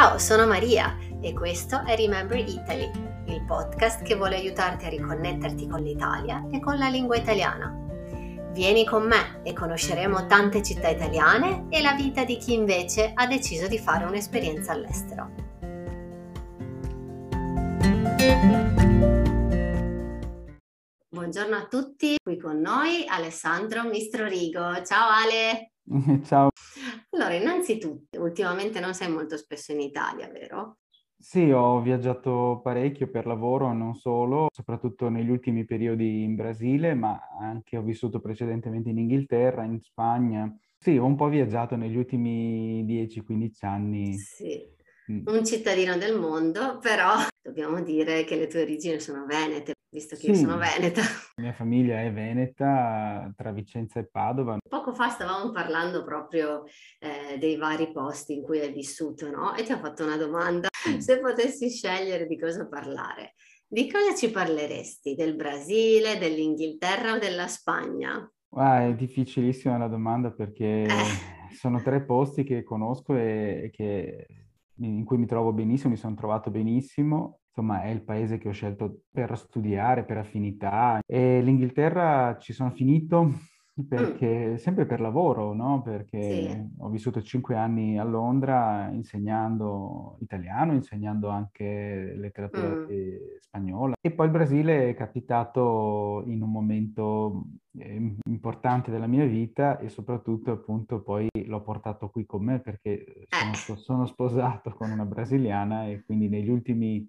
Ciao, sono Maria e questo è Remember Italy, il podcast che vuole aiutarti a riconnetterti con l'Italia e con la lingua italiana. Vieni con me e conosceremo tante città italiane e la vita di chi invece ha deciso di fare un'esperienza all'estero. Buongiorno a tutti, qui con noi Alessandro Mistrorigo. Ciao Ale! Ciao. Allora, innanzitutto, ultimamente non sei molto spesso in Italia, vero? Sì, ho viaggiato parecchio per lavoro, non solo, soprattutto negli ultimi periodi in Brasile, ma anche ho vissuto precedentemente in Inghilterra, in Spagna. Sì, ho un po' viaggiato negli ultimi 10-15 anni. Sì, mm. un cittadino del mondo, però dobbiamo dire che le tue origini sono venete visto che sì, io sono veneta. La mia famiglia è veneta, tra Vicenza e Padova. Poco fa stavamo parlando proprio eh, dei vari posti in cui hai vissuto, no? E ti ho fatto una domanda, mm. se potessi scegliere di cosa parlare, di cosa ci parleresti? Del Brasile, dell'Inghilterra o della Spagna? Ah, è difficilissima la domanda perché eh. sono tre posti che conosco e che, in cui mi trovo benissimo, mi sono trovato benissimo insomma è il paese che ho scelto per studiare, per affinità. E l'Inghilterra ci sono finito perché, mm. sempre per lavoro, no? Perché sì. ho vissuto cinque anni a Londra insegnando italiano, insegnando anche letteratura mm. spagnola. E poi il Brasile è capitato in un momento eh, importante della mia vita e soprattutto appunto poi l'ho portato qui con me perché sono, eh. sono sposato con una brasiliana e quindi negli ultimi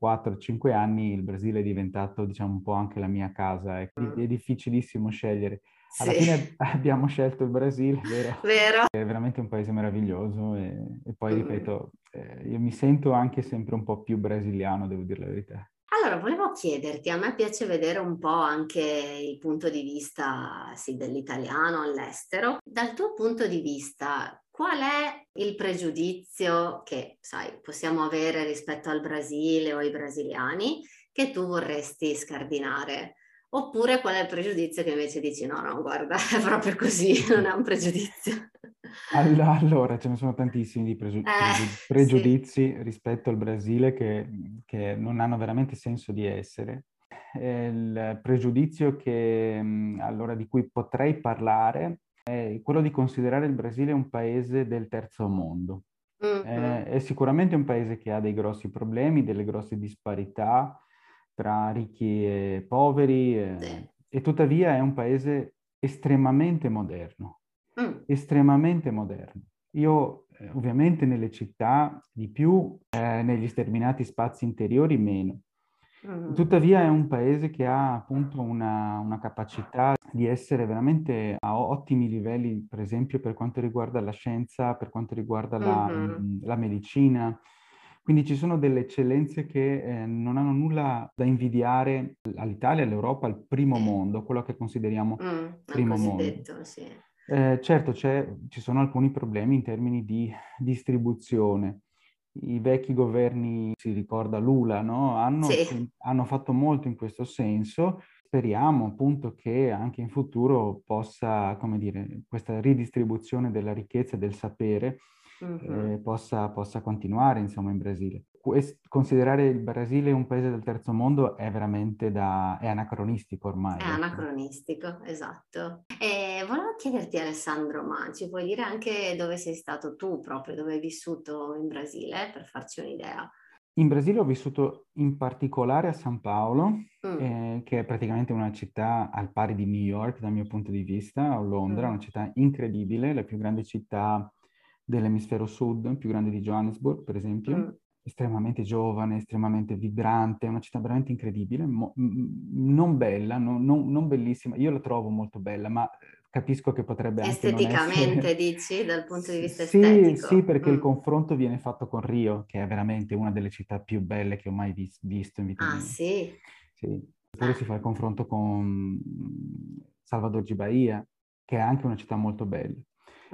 4-5 anni il Brasile è diventato, diciamo, un po' anche la mia casa. È, è difficilissimo scegliere. Alla sì. fine abbiamo scelto il Brasile, vero? Vero. È veramente un paese meraviglioso e, e poi, mm. ripeto, eh, io mi sento anche sempre un po' più brasiliano, devo dire la verità. Allora, volevo chiederti, a me piace vedere un po' anche il punto di vista sì, dell'italiano all'estero. Dal tuo punto di vista, qual è il pregiudizio che, sai, possiamo avere rispetto al Brasile o ai brasiliani che tu vorresti scardinare? Oppure qual è il pregiudizio che invece dici no, no, guarda, è proprio così, non è un pregiudizio. Allora, ce ne sono tantissimi di pregiu- eh, pregiudizi sì. rispetto al Brasile che, che, non hanno veramente senso di essere. Il pregiudizio che, allora, di cui potrei parlare è quello di considerare il Brasile un paese del terzo mondo. Mm-hmm. È, è, sicuramente un paese che ha dei grossi problemi, delle grosse disparità tra ricchi e poveri, eh, sì. e tuttavia è un paese estremamente moderno, mm. estremamente moderno. Io eh, ovviamente nelle città di più, eh, negli sterminati spazi interiori meno, Mm. Tuttavia è un paese che ha appunto una, una, capacità di essere veramente a ottimi livelli, per esempio per quanto riguarda la scienza, per quanto riguarda la, mm-hmm. la medicina. Quindi ci sono delle eccellenze che eh, non hanno nulla da invidiare all'Italia, all'Europa, al primo mondo, quello che consideriamo mm, primo mondo. Sì. Eh, certo, ci sono alcuni problemi in termini di distribuzione i vecchi governi, si ricorda Lula, no? hanno, sì. hanno, fatto molto in questo senso. Speriamo appunto che anche in futuro possa, come dire, questa ridistribuzione della ricchezza e del sapere uh-huh. eh, possa, possa, continuare insomma in Brasile. Quest- considerare il Brasile un paese del terzo mondo è veramente da, è anacronistico ormai. È ecco. anacronistico, esatto. E volevo chiederti Alessandro, ma ci puoi dire anche dove sei stato tu proprio, dove hai vissuto in Brasile, per farci un'idea? In Brasile ho vissuto in particolare a San Paolo, mm. eh, che è praticamente una città al pari di New York dal mio punto di vista, o Londra, mm. una città incredibile, la più grande città dell'emisfero sud, più grande di Johannesburg, per esempio. Mm. Estremamente giovane, estremamente vibrante, una città veramente incredibile, mo- non bella, no, no, non bellissima. Io la trovo molto bella, ma eh, capisco che potrebbe anche Esteticamente, essere... dici, dal punto di vista sì, estetico? Sì, perché mm. il confronto viene fatto con Rio, che è veramente una delle città più belle che ho mai vis- visto in vita ah, mia. Ah, sì? Sì. Oppure ah. si fa il confronto con Salvador di Bahia, che è anche una città molto bella.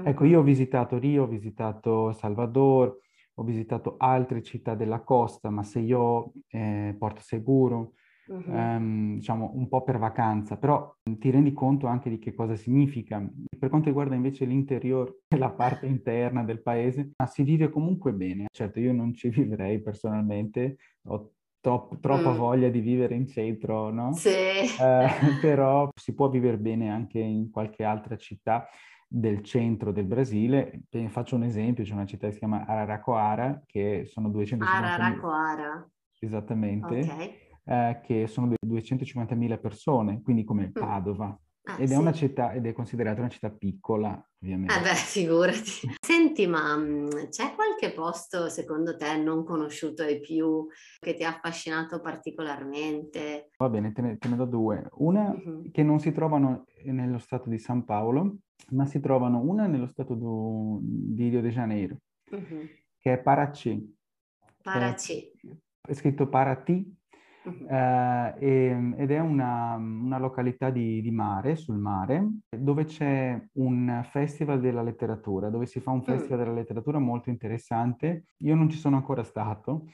Ecco, io ho visitato Rio, ho visitato Salvador, ho visitato altre città della costa, Maceió, eh, Porto Seguro, uh-huh. um, diciamo un po' per vacanza, però ti rendi conto anche di che cosa significa. Per quanto riguarda invece l'interior, la parte interna del paese, si vive comunque bene. Certo, io non ci vivrei personalmente, ho tro- troppa mm. voglia di vivere in centro, no? Sì. Eh, però si può vivere bene anche in qualche altra città del centro del Brasile. Faccio un esempio, c'è una città che si chiama Araraquara, che sono 250... Araraquara. Esattamente. Okay. Eh, che sono 250.000 persone, quindi come mm. Padova. Ah, ed, è una città, ed è considerata una città piccola, ovviamente. Eh beh, figurati. Senti, ma mm, c'è qualche posto secondo te non conosciuto ai più che ti ha affascinato particolarmente? Va bene, te ne, te ne do due. Una uh-huh. che non si trovano nello stato di San Paolo, ma si trovano una nello stato do, di Rio de Janeiro, uh-huh. che è Paraci. Paraci. È, è scritto Paraty eh, e, ed è una, una località di, di, mare, sul mare, dove c'è un festival della letteratura, dove si fa un mm. festival mm. della letteratura molto interessante. Io non ci sono ancora stato,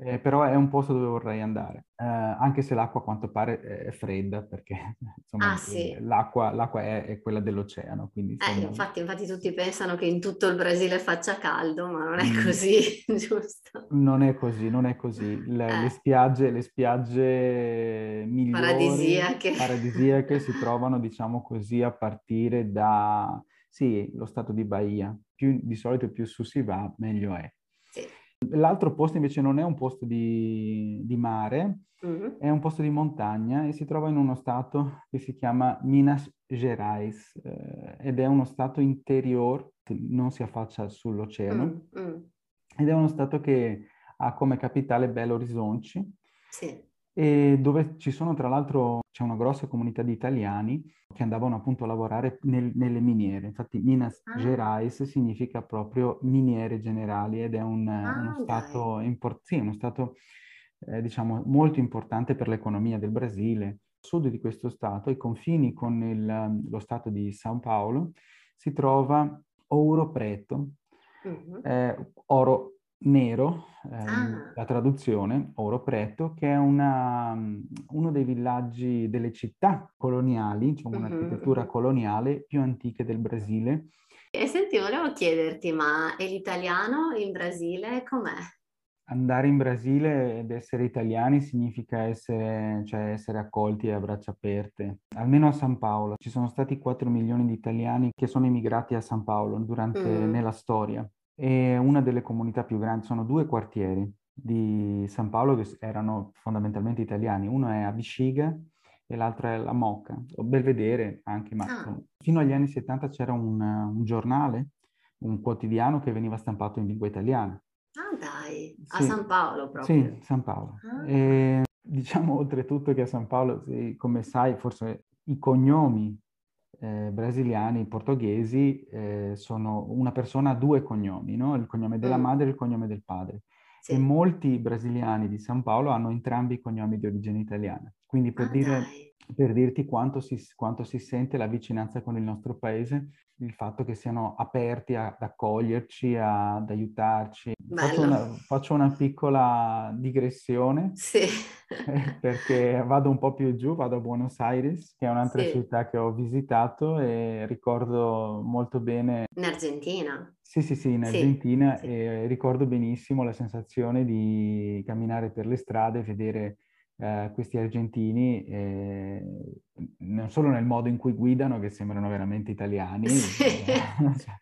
eh, però è un posto dove vorrei andare, eh, anche se l'acqua a quanto pare è fredda, perché insomma, ah, sì. l'acqua, l'acqua è, è, quella dell'oceano. Quindi, eh, insomma... eh, infatti, infatti, tutti pensano che in tutto il Brasile faccia caldo, ma non è mm. così, giusto? Non è così, non è così. Le, le eh. spiagge, le spiagge migliori, paradisiache. paradisiache si trovano, diciamo così, a partire da, sì, lo stato di Bahia. Più, di solito più su si va, meglio è. L'altro posto invece non è un posto di, di mare, uh-huh. è un posto di montagna e si trova in uno stato che si chiama Minas Gerais eh, ed è uno stato interior, non si affaccia sull'oceano, uh-huh. ed è uno stato che ha come capitale Belo Horizonte. Sì e dove ci sono tra l'altro, c'è una grossa comunità di italiani che andavano appunto a lavorare nel, nelle miniere. Infatti Minas ah. Gerais significa proprio miniere generali ed è un, ah, uno stato, import- sì, uno stato eh, diciamo molto importante per l'economia del Brasile. A sud di questo stato, ai confini con il, lo stato di São Paulo, si trova Ouro Preto, uh-huh. eh, oro nero, ah. la traduzione, Oro Preto, che è una, uno dei villaggi delle città coloniali, diciamo mm-hmm. un'architettura coloniale più antiche del Brasile. E senti, volevo chiederti, ma l'italiano in Brasile com'è? Andare in Brasile ed essere italiani significa essere, cioè essere accolti a braccia aperte. Almeno a San Paolo. Ci sono stati 4 milioni di italiani che sono emigrati a San Paolo durante, mm. nella storia e una delle comunità più grandi, sono due quartieri di San Paolo che erano fondamentalmente italiani, uno è a Bisciga e l'altro è la Moca, o Belvedere anche, ma ah. fino agli anni 70 c'era un, un, giornale, un quotidiano che veniva stampato in lingua italiana. Ah dai, a San Paolo proprio? Sì, San Paolo. Ah. E, diciamo oltretutto che a San Paolo, come sai, forse i cognomi eh, brasiliani, portoghesi, eh, sono una persona ha due cognomi, no? il cognome della mm. madre e il cognome del padre. Sì. E molti brasiliani di San Paolo hanno entrambi i cognomi di origine italiana. Quindi per, ah, dire, per dirti quanto si, quanto si, sente la vicinanza con il nostro paese, il fatto che siano aperti ad accoglierci, ad aiutarci. Faccio una, faccio una, piccola digressione. Sì. perché vado un po' più giù, vado a Buenos Aires, che è un'altra sì. città che ho visitato e ricordo molto bene... In Argentina? Sì, sì, sì, in Argentina sì, e ricordo benissimo la sensazione di camminare per le strade e vedere eh, questi argentini, eh, non solo nel modo in cui guidano, che sembrano veramente italiani, sì. Cioè,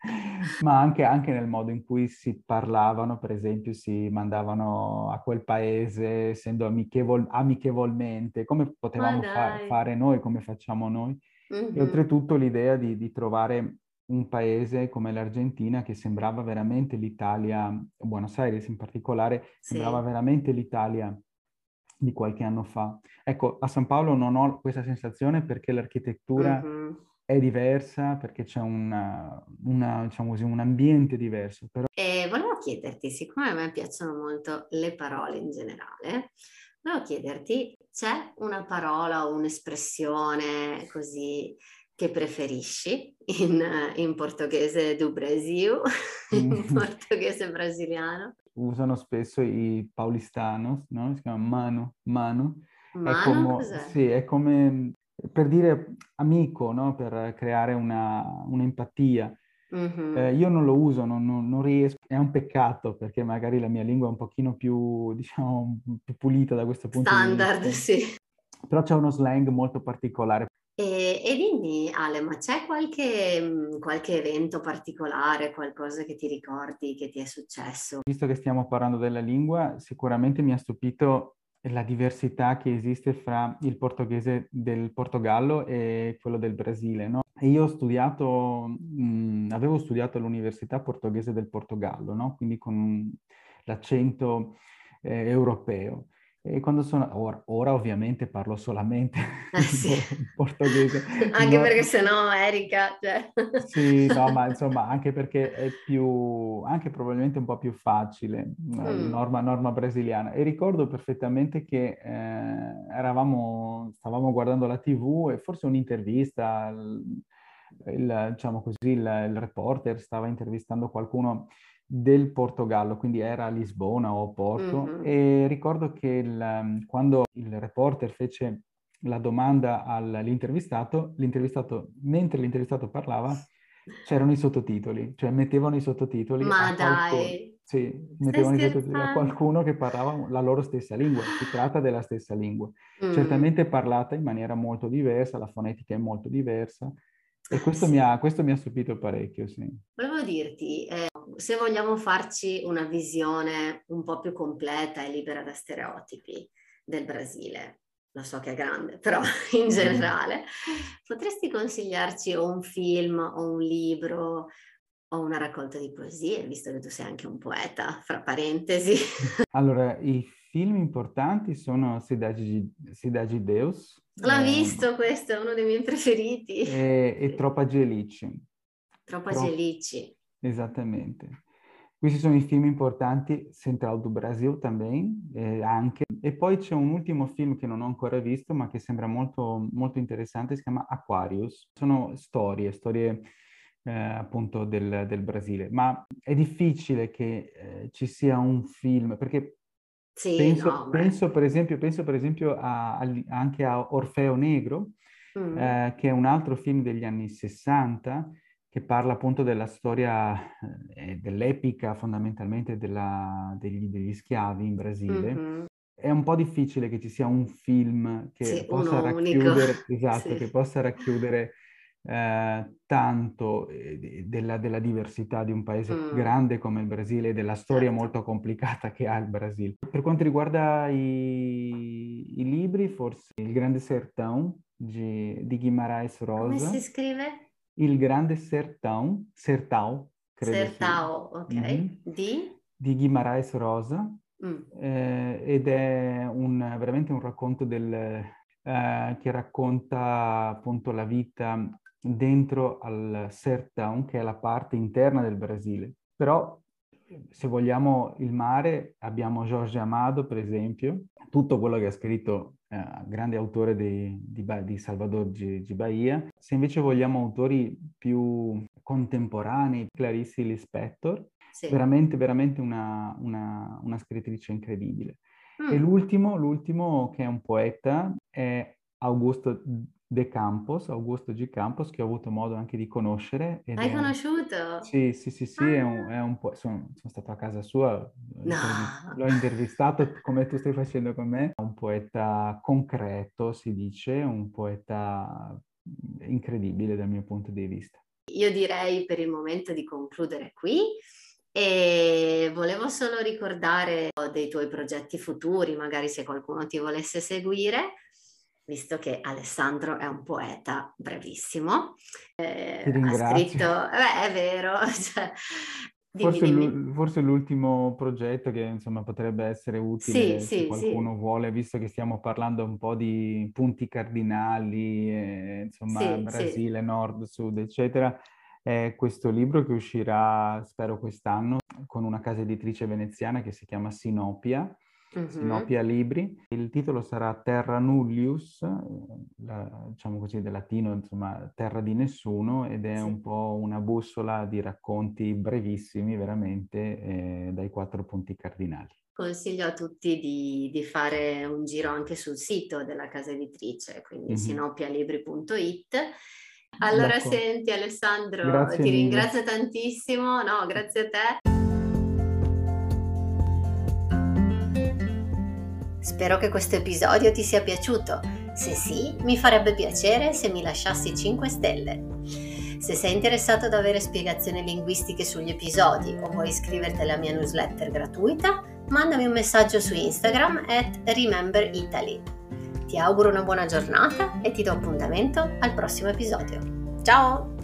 ma anche, anche, nel modo in cui si parlavano, per esempio, si mandavano a quel paese essendo amichevol- amichevolmente, come potevamo fa- fare noi, come facciamo noi. Mm-hmm. E oltretutto l'idea di, di trovare un paese come l'Argentina che sembrava veramente l'Italia, Buenos Aires in particolare, sembrava sì. veramente l'Italia di qualche anno fa. Ecco, a San Paolo non ho questa sensazione perché l'architettura mm-hmm. è diversa, perché c'è una, una, diciamo così, un ambiente diverso. Però... E volevo chiederti, siccome a me piacciono molto le parole in generale, volevo chiederti, c'è una parola o un'espressione così che preferisci in, in portoghese do Brasil, in mm. portoghese brasiliano? Usano spesso i paulistanos, no? Si chiama mano, mano. Mano è come, sì, è come per dire amico, no? Per creare una, un'empatia. Mm-hmm. Eh, io non lo uso, non, non, non, riesco, è un peccato perché magari la mia lingua è un pochino più, diciamo, più pulita da questo punto Standard, di vista. sì. Però c'è uno slang molto particolare. E, e dimmi, Ale, ma c'è qualche, mm, qualche evento particolare, qualcosa che ti ricordi che ti è successo? Visto che stiamo parlando della lingua, sicuramente mi ha stupito la diversità che esiste fra il portoghese del Portogallo e quello del Brasile, no? Io ho studiato, mh, avevo studiato all'Università Portoghese del Portogallo, no? Quindi con l'accento eh, europeo. E quando sono, ora, ora ovviamente parlo solamente eh sì. portoghese. Anche no, perché sennò Erika, cioè. Sì, no, ma insomma, anche perché è più, anche probabilmente un po' più facile, mm. norma, norma brasiliana. E ricordo perfettamente che eh, eravamo, stavamo guardando la TV e forse un'intervista, il, il diciamo così, il, il reporter stava intervistando qualcuno del Portogallo, quindi era a Lisbona o a Porto, mm-hmm. e ricordo che il, quando il reporter fece la domanda all'intervistato, l'intervistato, mentre l'intervistato parlava, c'erano i sottotitoli, cioè mettevano i sottotitoli. Ma dai! Sì, mettevano i sottotitoli a qualcuno che parlava la loro stessa lingua, si tratta della stessa lingua. Mm. Certamente parlata in maniera molto diversa, la fonetica è molto diversa, e questo, sì. mi, ha, questo mi ha stupito parecchio, sì. Volevo dirti, eh, se vogliamo farci una visione un po' più completa e libera da stereotipi del Brasile, lo so che è grande, però in generale, potresti consigliarci o un film o un libro o una raccolta di poesie, visto che tu sei anche un poeta, fra parentesi. Allora, i film importanti sono Cidade, Cidade Deus. L'ho eh, visto questo, è uno dei miei preferiti. E, e Troppa Gelici. Troppa Tro- Gelici. Esattamente. Questi sono i film importanti, Central do Brasil também, eh, anche. E poi c'è un ultimo film che non ho ancora visto, ma che sembra molto, molto interessante, si chiama Aquarius. Sono storie, storie eh, appunto del, del, Brasile. Ma è difficile che eh, ci sia un film, perché sì, penso, no, penso, per esempio, penso, per esempio, a, a, anche a Orfeo Negro, mm. Eh, che è un altro film degli anni 60, che parla appunto della storia, eh, dell'epica fondamentalmente della, degli, degli, schiavi in Brasile. Mm-hmm. È un po' difficile che ci sia un film che sì, possa racchiudere, esatto, sì. che possa racchiudere eh, tanto eh, della, della, diversità di un paese mm. grande come il Brasile e della storia certo. molto complicata che ha il Brasile. Per quanto riguarda i, i libri, forse Il Grande Sertão di, di Guimarães Rosa. Come si scrive? Il Grande Sertão, Sertão, credo Sertão, ok. Mm-hmm. Di? Di Guimarães Rosa. Mm. Eh, ed è un, veramente un racconto del, eh, che racconta appunto la vita dentro al Sertão, che è la parte interna del Brasile. Però se vogliamo il mare, abbiamo Jorge Amado, per esempio, tutto quello che ha scritto eh, grande autore di, di, di Salvador G. G. Bahia. Se invece vogliamo autori più contemporanei, Clarice Lispector, sì. veramente, veramente una, una, una scrittrice incredibile. Mm. E l'ultimo, l'ultimo, che è un poeta, è Augusto De Campos, Augusto G. Campos, che ho avuto modo anche di conoscere. Hai conosciuto? Sì, sì, sì, sì, ah. è un, è un po'... Sono, sono, stato a casa sua, no. l'ho intervistato come tu stai facendo con me. Un poeta concreto, si dice, un poeta incredibile dal mio punto di vista. Io direi per il momento di concludere qui e volevo solo ricordare dei tuoi progetti futuri, magari se qualcuno ti volesse seguire visto che Alessandro è un poeta brevissimo. Eh, ha scritto, beh, è vero, cioè, Forse, dimmi, forse, l'ultimo progetto che insomma potrebbe essere utile sì, se sì, qualcuno sì. vuole, visto che stiamo parlando un po' di punti cardinali, eh, insomma Brasile, Nord, Sud, eccetera, è questo libro che uscirà, spero quest'anno, con una casa editrice veneziana che si chiama Sinopia, uh-huh. Sinopia Libri. Il titolo sarà Terra Nullius, la, diciamo così del latino, insomma, Terra di Nessuno, ed è sì. un po' una bussola di racconti brevissimi, veramente, eh, dai quattro punti cardinali. consiglio a tutti di, di, fare un giro anche sul sito della casa editrice, quindi mm-hmm. sinopialibri.it. Allora D'accordo. senti Alessandro, grazie ti mille. ringrazio tantissimo, no, grazie a te. Spero che questo episodio ti sia piaciuto. Se sì, mi farebbe piacere se mi lasciassi 5 stelle. Se sei interessato ad avere spiegazioni linguistiche sugli episodi o vuoi iscriverti alla mia newsletter gratuita, mandami un messaggio su Instagram at rememberitaly. Ti auguro una buona giornata e ti do appuntamento al prossimo episodio. Ciao!